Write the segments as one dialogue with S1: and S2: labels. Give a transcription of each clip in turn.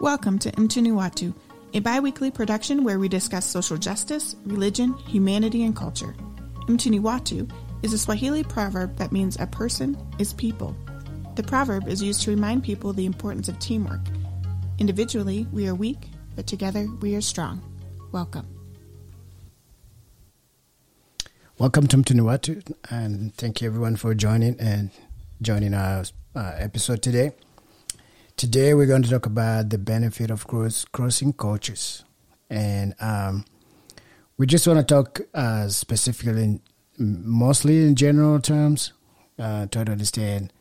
S1: Welcome to Mtuniwatu, a bi weekly production where we discuss social justice, religion, humanity, and culture. Mtuniwatu is a Swahili proverb that means a person is people. The proverb is used to remind people the importance of teamwork. Individually, we are weak, but together we are strong. Welcome.
S2: Welcome to Mtuniwatu, and thank you everyone for joining and joining our uh, episode today. Today we're going to talk about the benefit of cross, crossing cultures, and um, we just want to talk uh, specifically, mostly in general terms, uh, try to understand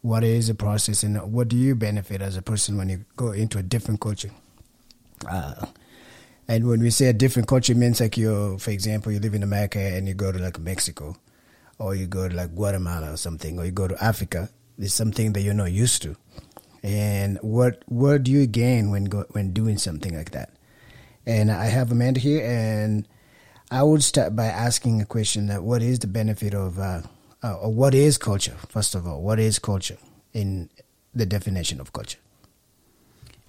S2: what is the process and what do you benefit as a person when you go into a different culture. Uh, and when we say a different culture, it means like you, for example, you live in America and you go to like Mexico, or you go to like Guatemala or something, or you go to Africa. There's something that you're not used to and what what do you gain when go, when doing something like that? And I have Amanda here, and I would start by asking a question: that what is the benefit of, uh, uh, or what is culture? First of all, what is culture in the definition of culture?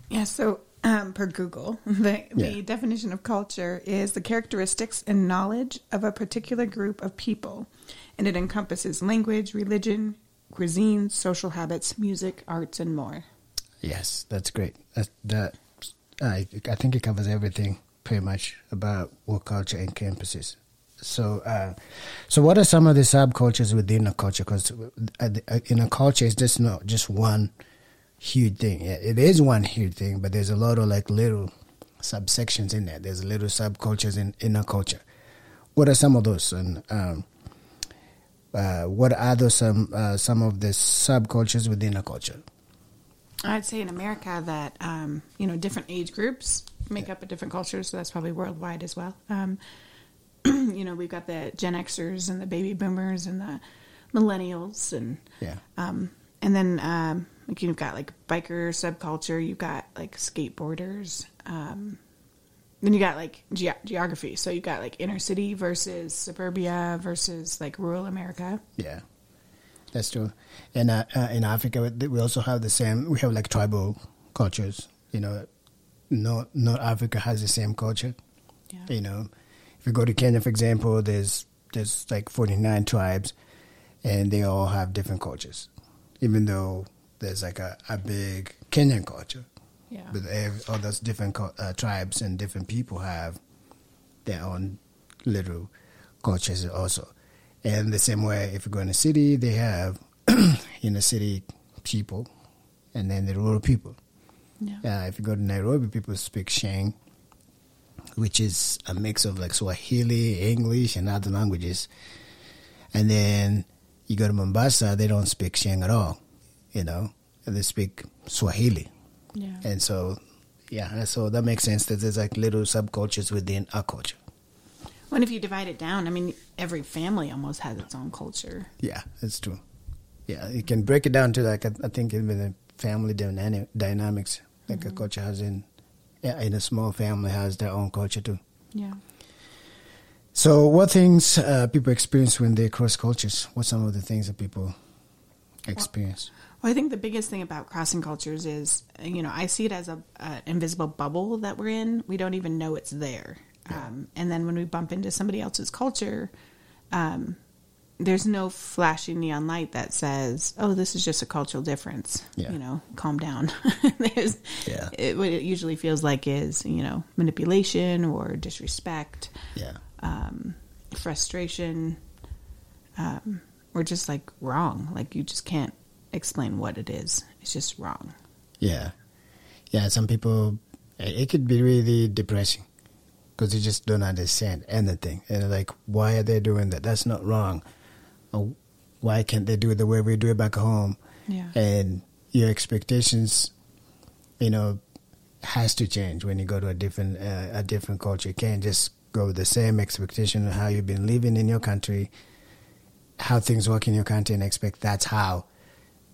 S1: Yeah, so um, per Google, the,
S2: Yeah.
S1: the definition of culture is the characteristics and knowledge of a particular group of people, and it encompasses language, religion, cuisine, social habits, music, arts, and more.
S2: Yes, that's great. That, that I I think it covers everything pretty much about what culture encompasses. So, uh, so what are some of the subcultures within a culture? Because in a culture, it's just not just one huge thing. It is one huge thing, but there's a lot of like little subsections in there. There's little subcultures in in a culture. What are some of those? And um, uh, what are those some uh, some of the subcultures within a culture?
S1: I'd say in America that um, you know different age groups make up a different culture, so that's probably worldwide as well. Um, you know, we've got the Gen Xers and the baby boomers and the millennials, and
S2: Yeah.
S1: um, and then um, like you've got like biker subculture, you've got like skateboarders. Um, then you got like ge- geography, so you got like inner city versus suburbia versus like rural America.
S2: Yeah, that's true. And uh, uh, in Africa, we also have the same. We have like tribal cultures. You know, not not Africa has the same culture.
S1: Yeah.
S2: You know, if you go to Kenya, for example, there's there's like forty nine tribes, and they all have different cultures. Even though there's like a, a big Kenyan culture,
S1: Yeah.
S2: but ev- all those different uh, tribes and different people have their own little cultures also. And the same way, if you go in a city, they have in the city people, and then the rural people.
S1: Yeah.
S2: Uh, if you go to Nairobi, people speak Sheng, which is a mix of like Swahili, English, and other languages. And then you go to Mombasa, they don't speak Sheng at all, you know, they speak Swahili.
S1: Yeah.
S2: And so, yeah, so that makes sense that there's like little subcultures within our culture.
S1: Well, if you divide it down, I mean, every family almost has its own culture.
S2: Yeah, that's true. Yeah, you can break it down to like I I think even the family dynamic dynamics, like a culture has in, in a small family has their own culture too.
S1: Yeah.
S2: So, what things uh, people experience when they cross cultures? What some of the things that people experience?
S1: Well, I think the biggest thing about crossing cultures is, you know, I see it as a an invisible bubble that we're in. We don't even know it's there. Um, and then when we bump into somebody else's culture, um, there's no flashing neon light that says, "Oh, this is just a cultural difference."
S2: Yeah.
S1: You know, calm down. there's,
S2: Yeah.
S1: It, what it usually feels like is, you know, manipulation or disrespect,
S2: Yeah,
S1: um, frustration, um, or just like wrong. Like you just can't explain what it is. It's just wrong.
S2: yeah, yeah. Some people, it could be really depressing because you just don't understand anything. And like, why are they doing that? That's not wrong. Or why can't they do it the way we do it back home?
S1: Yeah.
S2: And your expectations, you know, has to change when you go to a different uh, a different culture. You can't just go with the same expectation of how you've been living in your country, how things work in your country, and expect that's how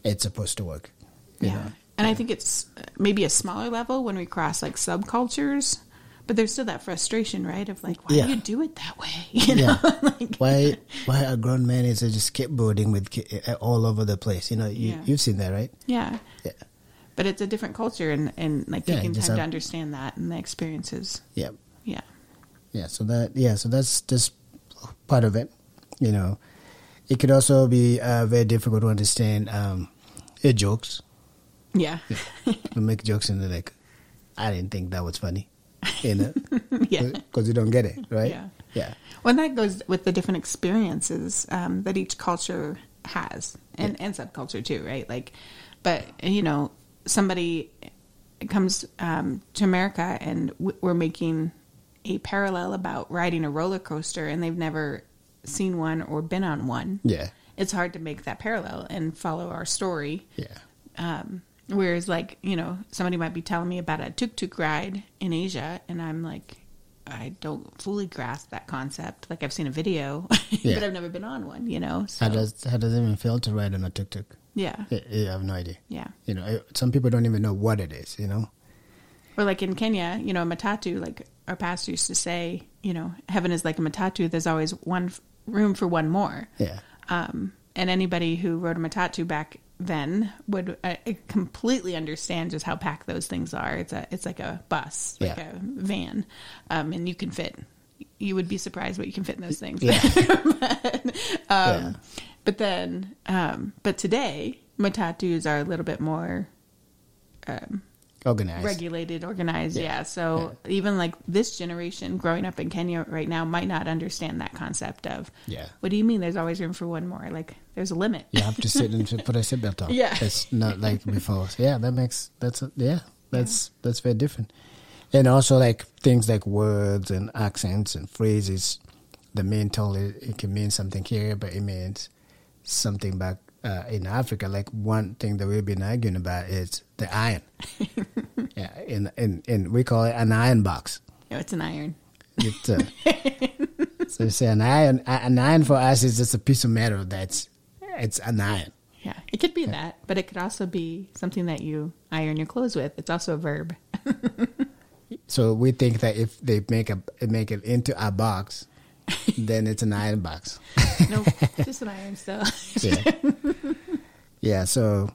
S2: it's supposed to work.
S1: Yeah.
S2: know?
S1: And I think it's maybe a smaller level when we cross like subcultures, but there's still that frustration, right? Of like, why
S2: Yeah.
S1: do you do it that way? You
S2: Yeah.
S1: know, like,
S2: why why a grown man is just skateboarding with ki- uh, all over the place? You know, you,
S1: Yeah.
S2: you've seen that, right?
S1: yeah.
S2: Yeah.
S1: But it's a different culture, and, and like taking time to understand that and the experiences.
S2: Yeah.
S1: Yeah.
S2: Yeah, so that yeah, so that's just part of it. You know, it could also be uh, very difficult to understand um, jokes.
S1: Yeah.
S2: We make jokes and they're like, I didn't think that was funny. You know,
S1: yeah.
S2: because you don't get it, right?
S1: Yeah.
S2: yeah,
S1: Well, that goes with the different experiences um, that each culture has, and, and subculture too, right? Like, but you know, somebody comes um, to America, and we're making a parallel about riding a roller coaster, and they've never seen one or been on one.
S2: yeah,
S1: It's hard to make that parallel and follow our story.
S2: yeah,
S1: Um, whereas, like, you know, somebody might be telling me about a tuk tuk ride in Asia, and I'm like, I don't fully grasp that concept. Like, I've seen a video,
S2: Yeah.
S1: but I've never been on one, you know? So,
S2: How does how does it even feel to ride on a tuk tuk?
S1: yeah.
S2: I, I have no idea.
S1: Yeah.
S2: You know, some people don't even know what it is. You know,
S1: Or like in Kenya, you know, matatu, like our pastor used to say, you know, heaven is like a matatu. There's always one room for one more.
S2: yeah,
S1: Um, and anybody who rode a matatu back then would uh, completely understand just how packed those things are. It's a, it's like a bus, like
S2: Yeah.
S1: a van, um, and you can fit. You would be surprised what you can fit in those things.
S2: yeah,
S1: um,
S2: yeah.
S1: But then, um, but today, matatus are a little bit more
S2: organized.
S1: regulated, organized. Yeah.
S2: Yeah.
S1: So even like this generation growing up in Kenya right now might not understand that concept of,
S2: Yeah.
S1: what do you mean there's always room for one more? Like there's a limit.
S2: You have to sit and put a seatbelt on.
S1: Yeah.
S2: it's not like before. Yeah, that makes that's yeah, that's that's very different. And also like things like words and accents and phrases, the mean totally it can mean something here, but it means something back uh, in Africa. Like one thing that we've been arguing about is the iron. yeah, in in in we call it an iron box.
S1: You it's an iron.
S2: It's, uh, so you say an iron an iron for us is just a piece of metal that's it's an iron.
S1: Yeah. It could be that, but it could also be something that you iron your clothes with. It's also a verb.
S2: So we think that if they make a make it into a box, then it's an iron box.
S1: no, just an iron still.
S2: Yeah, yeah. So,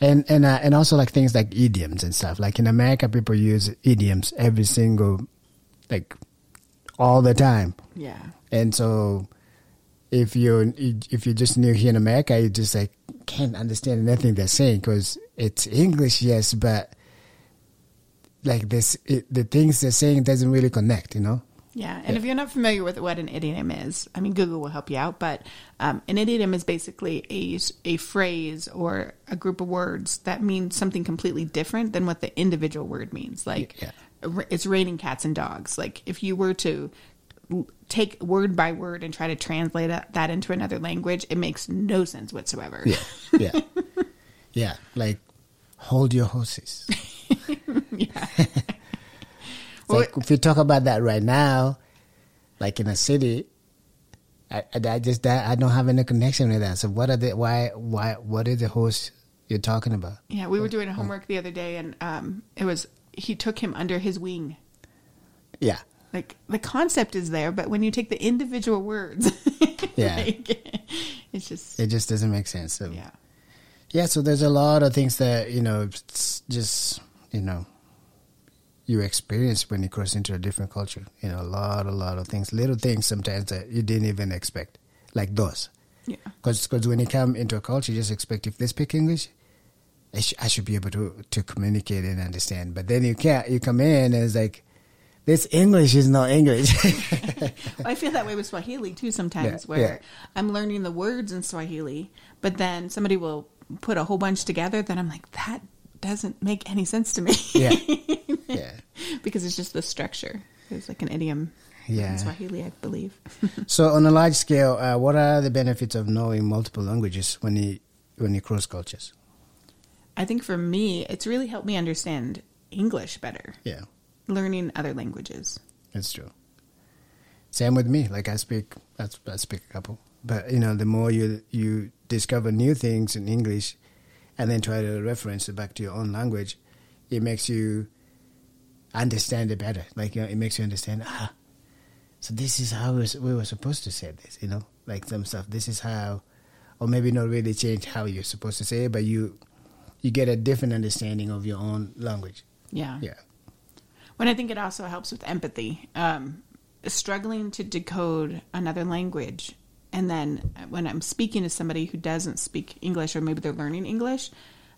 S2: and and uh, and also like things like idioms and stuff. Like in America, people use idioms every single, like, all the time.
S1: yeah.
S2: And so, if you're if you're just new here in America, you just like can't understand anything they're saying because it's English, yes, but like this, it, the things they're saying doesn't really connect. You know.
S1: Yeah, and if you're not familiar with what an idiom is, I mean, Google will help you out. But um, an idiom is basically a a phrase or a group of words that means something completely different than what the individual word means. Like,
S2: Yeah.
S1: it's raining cats and dogs. Like, if you were to take word by word and try to translate that- that into another language, it makes no sense whatsoever.
S2: Yeah, yeah, yeah. Like, hold your horses.
S1: yeah.
S2: It's like if you talk about that right now, like in a city, I, I, just that I don't have any connection with that. So what are the why why what is the horse you're talking about?
S1: Yeah, we were doing homework the other day, and um, it was he took him under his wing.
S2: Yeah,
S1: like the concept is there, but when you take the individual words,
S2: Yeah.
S1: like, it's just
S2: it just doesn't make sense. So
S1: yeah,
S2: yeah, so there's a lot of things that you know, just you know, you experience when you cross into a different culture. You know, a lot, a lot of things, little things sometimes that you didn't even expect, like those.
S1: yeah,
S2: Because when you come into a culture, you just expect if they speak English, I, sh- I should be able to to communicate and understand. But then you can't. You come in and it's like, this English is not English.
S1: I feel that way with Swahili too. Sometimes
S2: Yeah,
S1: where
S2: yeah.
S1: I'm learning the words in Swahili, but then somebody will put a whole bunch together. Then I'm like, that doesn't make any sense to me.
S2: yeah, yeah,
S1: because it's just the structure. It's like an idiom
S2: Yeah.
S1: in Swahili, I believe.
S2: So, on a large scale, uh, what are the benefits of knowing multiple languages when you when you cross cultures?
S1: I think for me, it's really helped me understand English better,
S2: Yeah,
S1: learning other languages.
S2: that's true. Same with me. Like I speak, I, I speak a couple, but you know, the more you you discover new things in English, and then try to reference it back to your own language, it makes you understand it better. Like you know, it makes you understand. Ah, so this is how we were supposed to say this. You know, like some stuff. This is how, or maybe not really change how you're supposed to say it, but you you get a different understanding of your own language.
S1: Yeah.
S2: Yeah.
S1: When I think it also helps with empathy, um, struggling to decode another language. And then when I'm speaking to somebody who doesn't speak English or maybe they're learning English,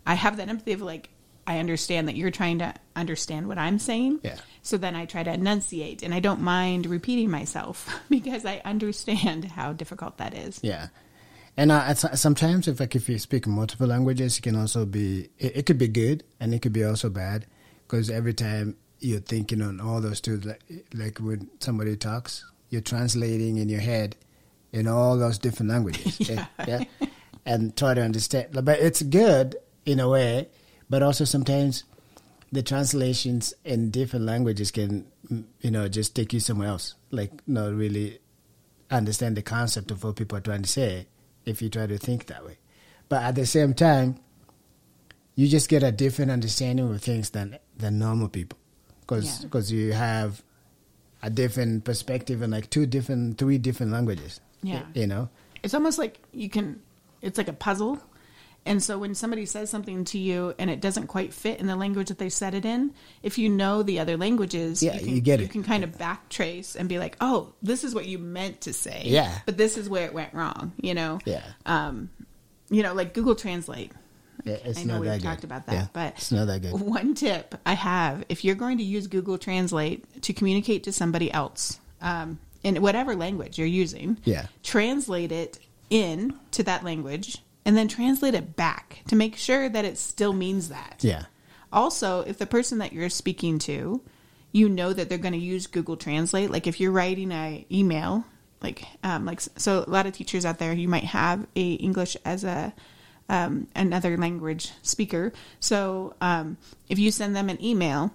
S1: I have that empathy of like, I understand that you're trying to understand what I'm saying.
S2: Yeah.
S1: So then I try to enunciate and I don't mind repeating myself because I understand how difficult that is.
S2: Yeah, and uh, sometimes if like if you speak multiple languages, it can also be it, it could be good and it could be also bad because every time you're thinking on all those two, like, like when somebody talks, you're translating in your head in all those different languages.
S1: Yeah.
S2: yeah, and try to understand. But it's good in a way, but also sometimes the translations in different languages can mm, you know just take you somewhere else like not really understand the concept of what people are trying to say if you try to think that way but at the same time you just get a different understanding of things than than normal people because
S1: Yeah.
S2: you have a different perspective in like two different three different languages
S1: Yeah.
S2: you know
S1: It's almost like you can, it's like a puzzle. And so when somebody says something to you and it doesn't quite fit in the language that they said it in, if you know the other languages,
S2: Yeah,
S1: you, can,
S2: you get
S1: You can kind of backtrace and be like, oh, this is what you meant to say.
S2: Yeah.
S1: But this is where it went wrong, you know?
S2: Yeah.
S1: Um, you know, like Google Translate.
S2: Yeah, it's
S1: I know we've talked about that,
S2: Yeah,
S1: but
S2: it's not that good.
S1: One tip I have: if you're going to use Google Translate to communicate to somebody else um, in whatever language you're using,
S2: Yeah.
S1: translate it in to that language and then translate it back to make sure that it still means that.
S2: yeah
S1: Also, if the person that you're speaking to, you know that they're going to use Google Translate. Like if you're writing a email, like um, like so, a lot of teachers out there, you might have a English as a um, another language speaker. So um, if you send them an email,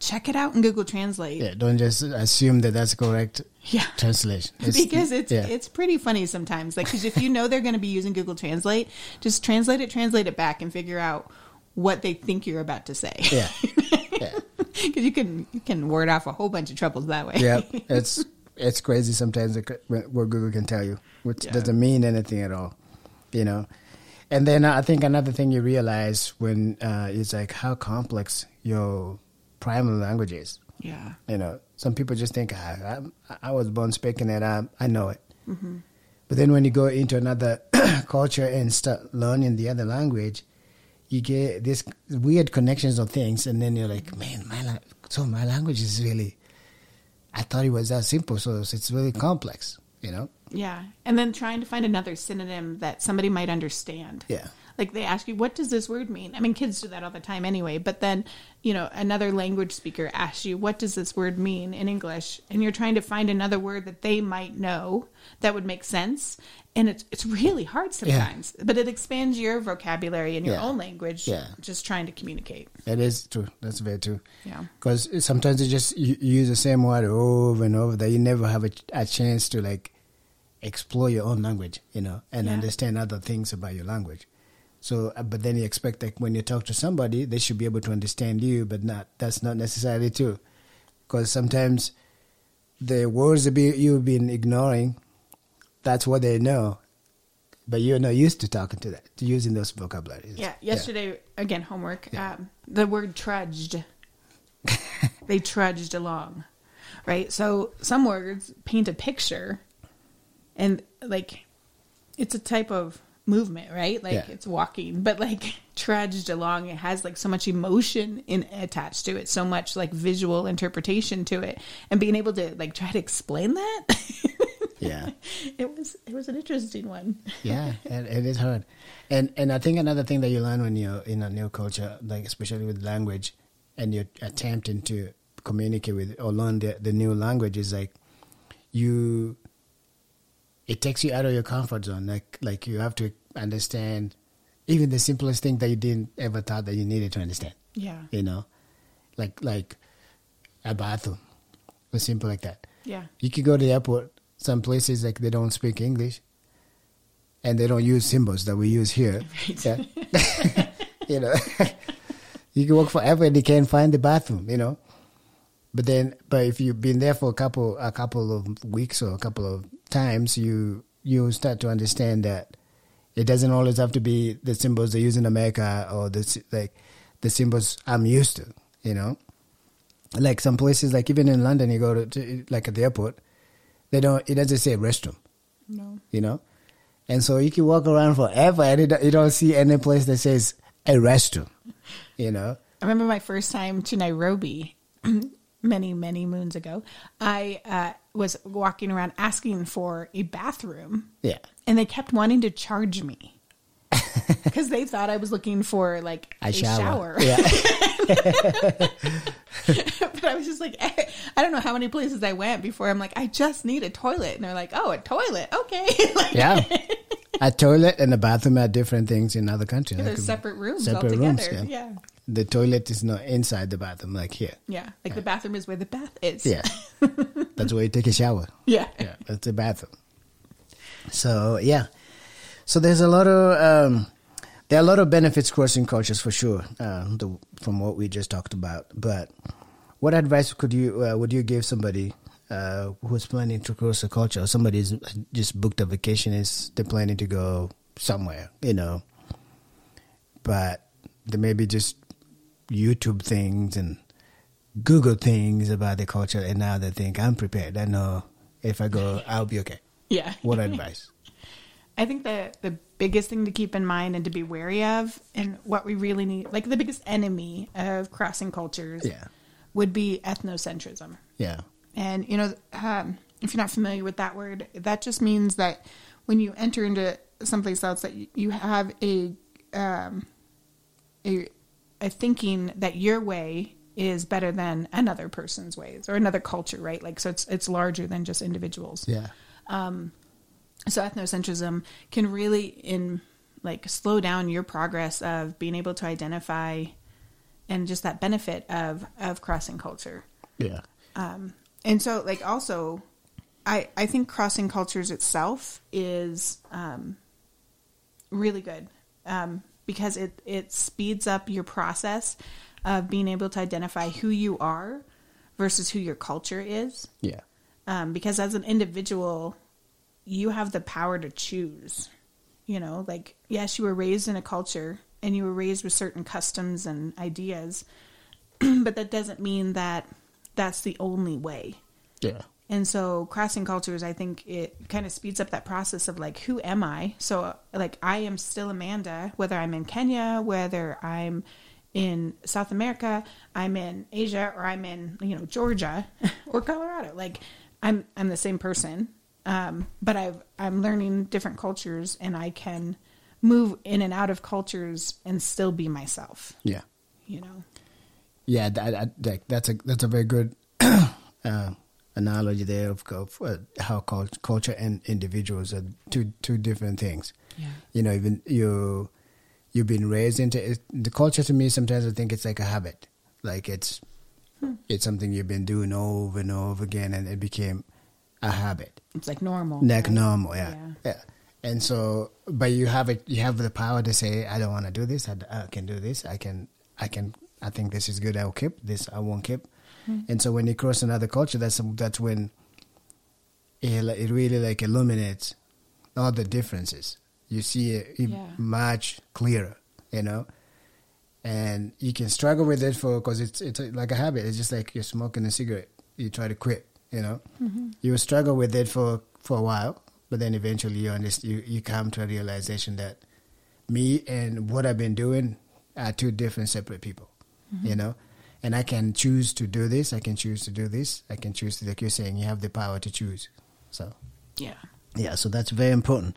S1: check it out in Google Translate.
S2: yeah don't just assume that that's correct
S1: Yeah.
S2: translation
S1: because it's
S2: yeah.
S1: it's pretty funny sometimes. Like, because if you know they're going to be using Google Translate, just translate it, translate it back, and figure out what they think you're about to say.
S2: yeah yeah
S1: because you can you can word off a whole bunch of troubles that way.
S2: yeah, it's it's crazy sometimes what what Google can tell you, which
S1: Yeah.
S2: doesn't mean anything at all, you know. And then I think another thing you realize when uh, it's like how complex your primal languages.
S1: yeah,
S2: You know, some people just think ah, I, I was born speaking it, I, I know it. But then when you go into another culture and start learning the other language, you get this weird connections of things, and then you're like, man, my la- so my language is really. I thought it was that simple, so it's it's really complex, you know.
S1: yeah. And then trying to find another synonym that somebody might understand.
S2: Yeah.
S1: Like they ask you, what does this word mean? I mean, kids do that all the time anyway. But then, you know, another language speaker asks you, what does this word mean in English? And you're trying to find another word that they might know that would make sense. And it's it's really hard sometimes. But it expands your vocabulary in your
S2: Yeah.
S1: own language.
S2: Yeah.
S1: Just trying to communicate.
S2: It is true. That's very true.
S1: Yeah.
S2: Because sometimes you just you use the same word over and over that you never have a, a chance to like explore your own language, you know, and
S1: Yeah.
S2: understand other things about your language. So, uh, but then you expect like when you talk to somebody, they should be able to understand you, but not. That's not necessarily true, because sometimes the words that be, you've been ignoring, that's what they know, but you're not used to talking to that, to using those vocabularies.
S1: Yeah. Yesterday, again, homework.
S2: Yeah.
S1: Um, the word trudged. they trudged along, right? So some words paint a picture, and like it's a type of movement, right? Like
S2: Yeah.
S1: it's walking, but like trudged along, it has like so much emotion in attached to it, so much like visual interpretation to it, and being able to like try to explain that.
S2: yeah.
S1: it was it was an interesting one.
S2: yeah, it, it is hard, and and I think another thing that you learn when you're in a new culture, like especially with language, and you're attempting to communicate with or learn the, the new language is like you it takes you out of your comfort zone like like you have to understand even the simplest thing that you didn't ever thought that you needed to understand
S1: Yeah.
S2: you know like like a bathroom or simple like that
S1: Yeah.
S2: you could go to the airport some places like they don't speak english and they don't use symbols that we use here
S1: Right.
S2: yeah. you know you can walk forever and you can't find the bathroom you know but then but if you've been there for a couple a couple of weeks or a couple of times you you start to understand that it doesn't always have to be the symbols they use in america or the like the symbols i'm used to you know? Like some places like even in london you go to, to like at the airport they don't it doesn't say restroom
S1: No.
S2: you know? And so you can walk around forever and you don't, you don't see any place that says a restroom you know?
S1: I remember my first time to Nairobi many, many moons ago. I uh, was walking around asking for a bathroom,
S2: yeah
S1: and they kept wanting to charge me because they thought I was looking for like
S2: a
S1: a,
S2: shower,
S1: shower.
S2: yeah
S1: but I was just like, I don't know how many places I went before I'm like, I just need a toilet, and they're like, Oh, a toilet, okay. like,
S2: yeah a toilet and a bathroom are different things in other countries
S1: They're separate rooms
S2: separate
S1: altogether.
S2: rooms,
S1: yeah.
S2: yeah. The toilet is not inside the bathroom like here.
S1: Yeah. Like the bathroom is where the bath is.
S2: yeah. That's where you take a shower.
S1: Yeah.
S2: yeah that's the bathroom. So yeah. So there's a lot of um, there are a lot of benefits crossing cultures for sure uh, the, from what we just talked about. But what advice could you uh, would you give somebody uh, who's planning to cross a culture or somebody's just booked a vacation is they're planning to go somewhere you know? But they maybe just youtube things and google things about the culture and now they think i'm prepared i know if i go i'll be okay
S1: Yeah.
S2: what advice
S1: I think the the biggest thing to keep in mind and to be wary of, and what we really need, like the biggest enemy of crossing cultures,
S2: Yeah.
S1: would be ethnocentrism.
S2: yeah
S1: And you know, um, if you're not familiar with that word, that just means that when you enter into someplace else, that you- you have a um, a a thinking that your way is better than another person's ways or another culture, right? Like, so it's it's larger than just individuals.
S2: Yeah.
S1: Um, so ethnocentrism can really in like slow down your progress of being able to identify and just that benefit of of crossing culture.
S2: Yeah.
S1: Um, and so like also i i think crossing cultures itself is um really good. Um because it it speeds up your process of being able to identify who you are versus who your culture is
S2: yeah
S1: um, because as an individual, you have the power to choose. You know, like yes, you were raised in a culture and you were raised with certain customs and ideas, but that doesn't mean that that's the only way.
S2: yeah
S1: And so crossing cultures, I think it kind of speeds up that process of like, who am I? So like, I am still Amanda, whether I'm in Kenya, whether I'm in South America, I'm in Asia, or I'm in you know Georgia or Colorado. Like, I'm I'm the same person, um, but I've I'm learning different cultures, and I can move in and out of cultures and still be myself.
S2: yeah
S1: You know.
S2: Yeah, that, that, that, that's a that's a very good uh, analogy there of, of uh, how cult, culture and individuals are two two different things.
S1: Yeah.
S2: You know, even you you've been raised into it, the culture. To me, sometimes I think it's like a habit, like it's it's something you've been doing over and over again, and it became a habit,
S1: It's like normal.
S2: like
S1: right?
S2: normal. Yeah.
S1: Yeah.
S2: yeah, And so, but you have it. You have the power to say, "I don't want to do this. I, I can do this. I can. I can. I think this is good. I'll keep this. I won't keep." Mm-hmm. And so, when you cross another culture, that's that's when it, it really like illuminates all the differences. You see it, it
S1: Yeah.
S2: much clearer. You know. And you can struggle with it for because it's it's like a habit. It's just like you're smoking a cigarette. You try to quit, you know. Mm-hmm. You will struggle with it for for a while, but then eventually you understand. You you come to a realization that me and what I've been doing are two different, separate people, mm-hmm. you know. And I can choose to do this. I can choose to do this. I can choose to, like you're saying, you have the power to choose. So
S1: Yeah.
S2: yeah, so that's very important.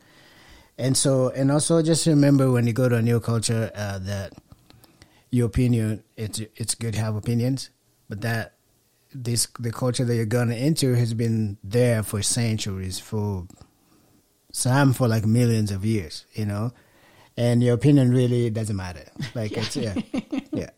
S2: And so, and also just remember when you go to a new culture uh, that your opinion it's it's good to have opinions, but that this the culture that you're gonna into has been there for centuries, for some for like millions of years, you know, and your opinion really doesn't matter. Like it's yeah, yeah.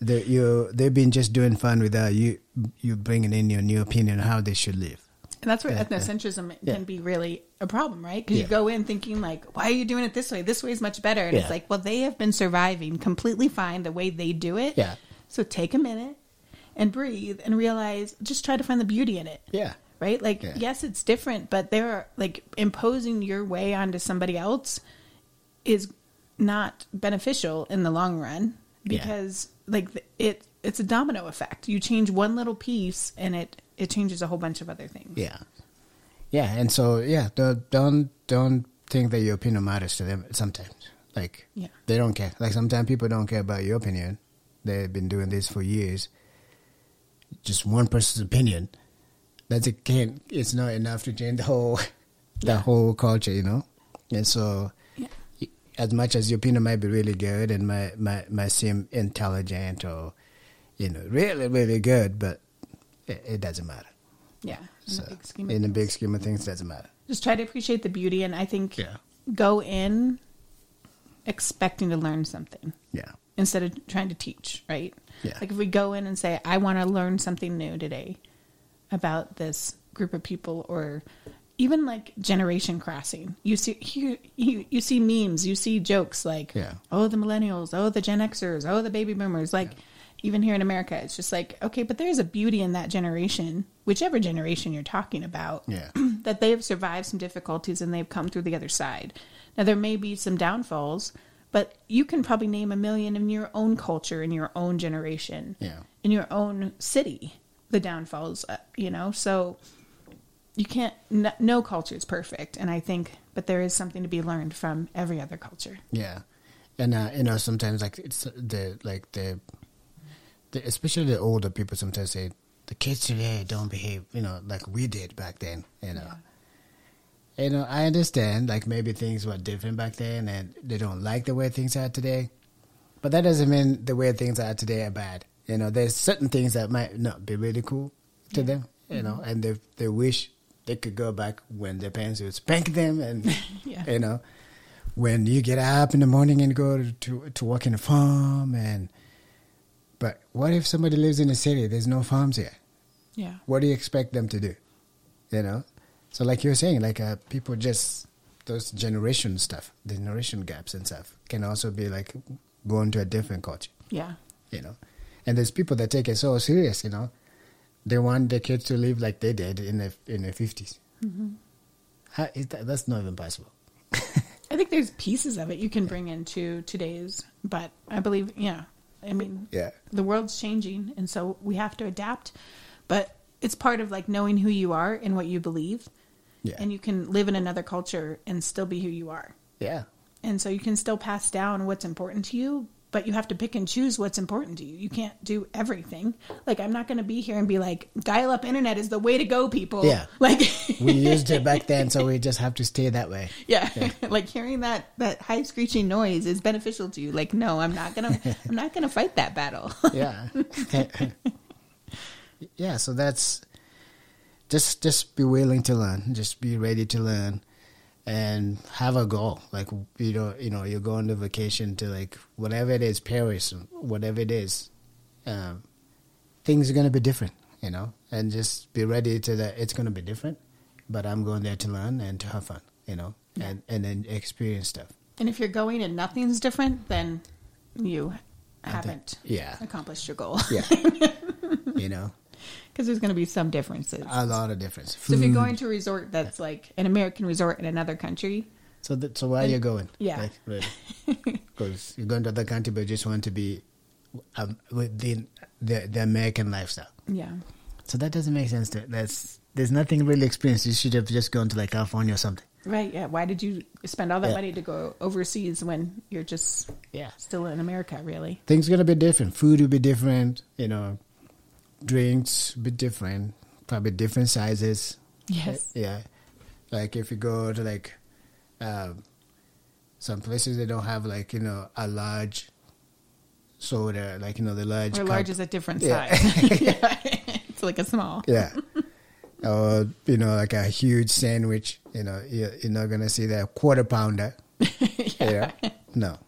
S2: The, you they've been just doing fun without you you bringing in your new opinion on how they should live.
S1: And that's where
S2: Yeah,
S1: ethnocentrism
S2: yeah.
S1: can be really a problem, right? Because
S2: Yeah.
S1: you go in thinking like, "Why are you doing it this way? This way is much better." And
S2: Yeah.
S1: it's like, well, they have been surviving completely fine the way they do it.
S2: Yeah.
S1: So take a minute and breathe and realize. Just try to find the beauty in it.
S2: Yeah,
S1: Right? Like, yes, it's different, but they're like imposing your way onto somebody else is not beneficial in the long run because like it it's a domino effect. You change one little piece and it it changes a whole bunch of other things.
S2: yeah, yeah. And so yeah, don't don't don't think that your opinion matters to them. Sometimes, like
S1: Yeah.
S2: they don't care. Like sometimes people don't care about your opinion. They've been doing this for years. Just one person's opinion. That's it. Can't. It's not enough to change the whole, the
S1: Yeah.
S2: whole culture. You know. And so. As much as your opinion might be really good and might might, might seem intelligent or, you know, really really good, but it, it doesn't matter.
S1: Yeah. In
S2: So,
S1: the big scheme of
S2: in the
S1: things.
S2: big scheme of things, it doesn't matter.
S1: just try to appreciate the beauty and I think
S2: Yeah.
S1: go in expecting to learn something
S2: Yeah.
S1: instead of trying to teach, right?
S2: Yeah.
S1: Like if we go in and say, I want to learn something new today about this group of people or even like generation crossing. You see you, you you see memes, you see jokes like
S2: Yeah.
S1: oh the millennials, oh the Gen Xers, oh the baby boomers like even here in America it's just like okay, but there's a beauty in that generation, whichever generation you're talking about
S2: Yeah.
S1: that they have survived some difficulties and they've come through the other side. Now there may be some downfalls, but you can probably name a million in your own culture, in your own generation,
S2: Yeah.
S1: in your own city, the downfalls. uh, You know, so you can't. No, no culture is perfect, and I think, but there is something to be learned from every other culture.
S2: Yeah, and uh, you know sometimes like it's the like the, the especially the older people sometimes say the kids today don't behave you know like we did back then. You know, you know I understand like maybe things were different back then and they don't like the way things are today, but that doesn't mean the way things are today are bad. You know, there's certain things that might not be really cool to them. You know, and they they wish they could go back when their parents would spank them and
S1: Yeah.
S2: you know when you get up in the morning and go to, to to work in a farm and but what if somebody lives in a city? There's no farms here.
S1: Yeah,
S2: what do you expect them to do? You know? So like you're saying like uh, people just those generation stuff the generation gaps and stuff can also be like going to a different culture.
S1: Yeah,
S2: you know? And there's people that take it so serious you know they want their kids to live like they did in the in the 50s mm-hmm. How is that, that's not even possible.
S1: I think there's pieces of it you can bring into today's, but I believe, yeah, I mean,
S2: yeah.
S1: the world's changing and so we have to adapt but it's part of like knowing who you are and what you believe.
S2: Yeah.
S1: And you can live in another culture and still be who you are.
S2: Yeah.
S1: And so you can still pass down what's important to you but you have to pick and choose what's important to you. You can't do everything. Like i'm not going to be here and be like dial up internet is the way to go people.
S2: Yeah.
S1: like
S2: we used it back then, so we just have to stay that way.
S1: yeah, like hearing that that high screeching noise is beneficial to you. Like no i'm not gonna i'm not gonna fight that battle.
S2: Yeah, yeah. So that's just just be willing to learn, just be ready to learn, and have a goal. Like you know, you know, you're going to vacation to like whatever it is, Paris, whatever it is. Um, things are gonna be different, you know, and just be ready to that. It's gonna be different, but I'm going there to learn and to have fun, you know, and and then experience stuff.
S1: And if you're going and nothing's different, then you haven't
S2: yeah.
S1: accomplished your goal
S2: Yeah, you know,
S1: because there's going to be some differences.
S2: a lot of difference.
S1: so if you're going to a resort that's like an American resort in another country,
S2: So, that, so where are you going?
S1: Yeah.
S2: Like, really? Because you're going to other country, but you just want to be um, within the the American lifestyle.
S1: yeah,
S2: So that doesn't make sense. To, that's there's nothing really experienced. You should have just gone to like California or something.
S1: right, yeah. Why did you spend all that
S2: Yeah.
S1: money to go overseas when you're just
S2: Yeah,
S1: still in America? Really?
S2: things are gonna be different. Food will be different. You know, drinks be different. Probably different sizes.
S1: Yes.
S2: Yeah, like if you go to like um, some places, they don't have like you know a large soda, like you know the large.
S1: Or
S2: cup.
S1: large is a different
S2: Yeah.
S1: size. yeah. It's like a small.
S2: Yeah. or, you know, like a huge sandwich, you know, you're, you're not to see that quarter pounder. yeah. No.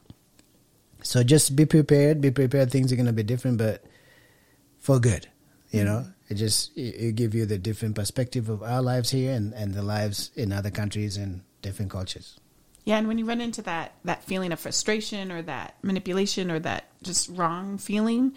S2: So just be prepared. Be prepared. Things are to be different, but for good. You know, it just it, it give you the different perspective of our lives here and, and the lives in other countries and different cultures.
S1: Yeah, and when you run into that that feeling of frustration or that manipulation or that just wrong feeling,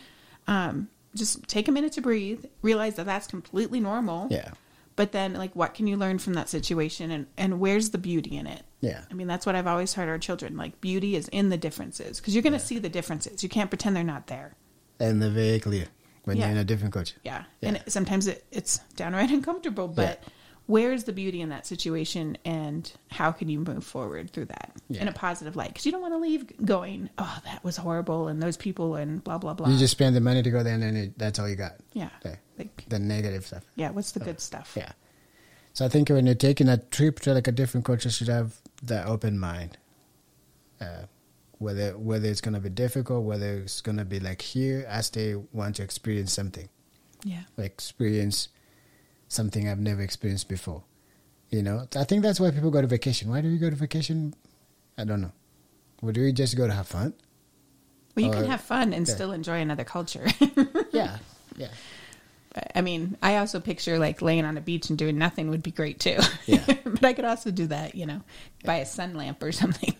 S1: um, just take a minute to breathe. Realize that that's completely normal.
S2: Yeah.
S1: But then, like, what can you learn from that situation, and and where's the beauty in it?
S2: Yeah.
S1: I mean, that's what I've always heard our children like. Beauty is in the differences because you're going to see the differences. You can't pretend they're not there.
S2: And they're very clear when
S1: Yeah.
S2: you're in a different culture.
S1: Yeah,
S2: Yeah.
S1: and it, sometimes it, it's downright uncomfortable. But
S2: Yeah.
S1: where's the beauty in that situation, and how can you move forward through that in a positive light? Because you don't want to leave going, "Oh, that was horrible," and those people, and blah blah blah.
S2: You just spend the money to go there and then it, that's all you got.
S1: yeah,
S2: Okay.
S1: like
S2: The negative stuff.
S1: yeah. What's the good stuff?
S2: Yeah. So I think when you're taking a trip to like a different culture, you should have that open mind. Uh, whether whether it's gonna be difficult, whether it's gonna be like here, as they want to experience something,
S1: yeah,
S2: like experience something I've never experienced before. You know, I think that's why people go to vacation. Why do we go to vacation? I don't know. Would we just go to have fun?
S1: Well, you
S2: Or-
S1: can have fun and
S2: yeah.
S1: still enjoy another culture.
S2: Yeah, yeah,
S1: I mean, I also picture like laying on a beach and doing nothing would be great too.
S2: Yeah.
S1: but I could also do that, you know, by a sun lamp or something.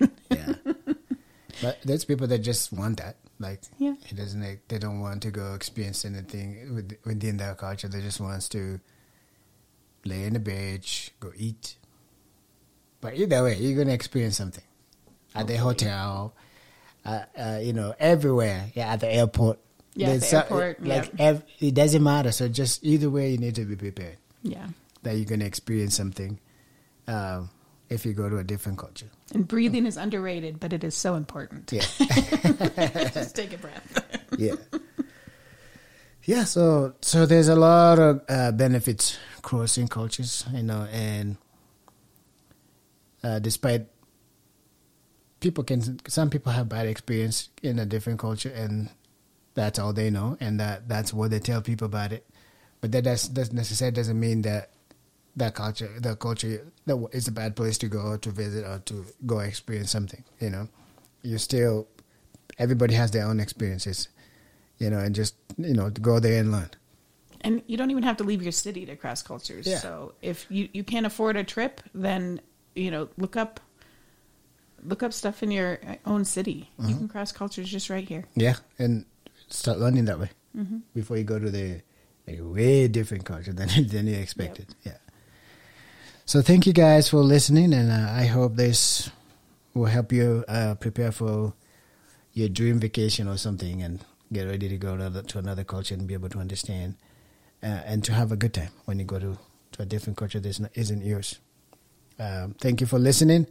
S2: But there's people that just want that. Like,
S1: Yeah.
S2: it doesn't. Like, they don't want to go experience anything with, within their culture. They just wants to lay in the beach, go eat. But either way, you're gonna experience something at the hotel. Uh, uh, you know, everywhere. Yeah, at the airport.
S1: Yeah,
S2: There's
S1: the
S2: so-
S1: airport,
S2: Like,
S1: yeah.
S2: ev- it doesn't matter. So just either way, you need to be prepared
S1: yeah.
S2: that you're gonna experience something. Um, if you go to a different culture.
S1: And breathing is underrated, but it is so important.
S2: Yeah.
S1: Just take a breath.
S2: yeah yeah so so there's a lot of uh, benefits crossing cultures you know and uh, despite people can some people have bad experience in a different culture and that's all they know and that that's what they tell people about it but that does, doesn't necessarily doesn't mean that that culture the culture that is a bad place to go to visit or to go experience something you know you still everybody has their own experiences you know and just you know to go there and learn
S1: And you don't even have to leave your city to cross cultures.
S2: Yeah.
S1: So if you, you can't afford a trip, then you know look up look up stuff in your own city.
S2: Mm-hmm.
S1: You can cross cultures just right here.
S2: yeah and start learning that way before you go to the like, way different culture than than you expected yeah so thank you guys for listening and uh, i hope this will help you uh, prepare for your dream vacation or something and get ready to go to another, to another culture and be able to understand uh, and to have a good time when you go to, to a different culture that isn't- yours um, thank you for listening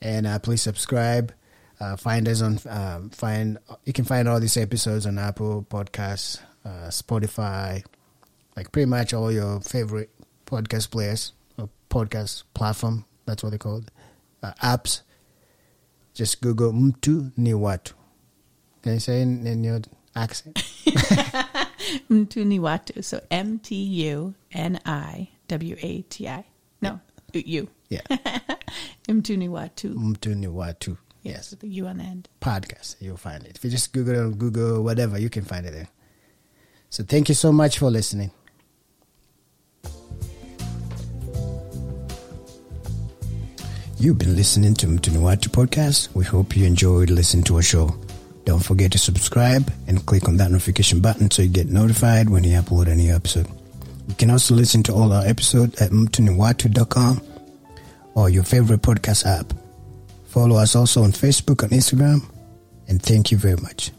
S2: and uh, please subscribe. Uh, find us on um, find you can find all these episodes on Apple Podcasts, uh, Spotify, like pretty much all your favorite podcast players podcast platform. That's what they call it. Uh, apps. Just Google Mtu ni watu. Can you say in, in your accent?
S1: Mtu Mtuniwatu. So M T U N I W A T I. No, U.
S2: Yeah,
S1: Mtuniwatu.
S2: Mtu ni watu.
S1: Yes, with the U on the end.
S2: podcast. You'll find it. If you just Google it on Google, whatever, you can find it there. So thank you so much for listening. You've been listening to Mtuniwatu podcast. We hope you enjoyed listening to our show. Don't forget to subscribe and click on that notification button so you get notified when we upload a new episode. You can also listen to all our episodes at mtuniwatu.com or your favorite podcast app. Follow us also on Facebook and Instagram. And thank you very much.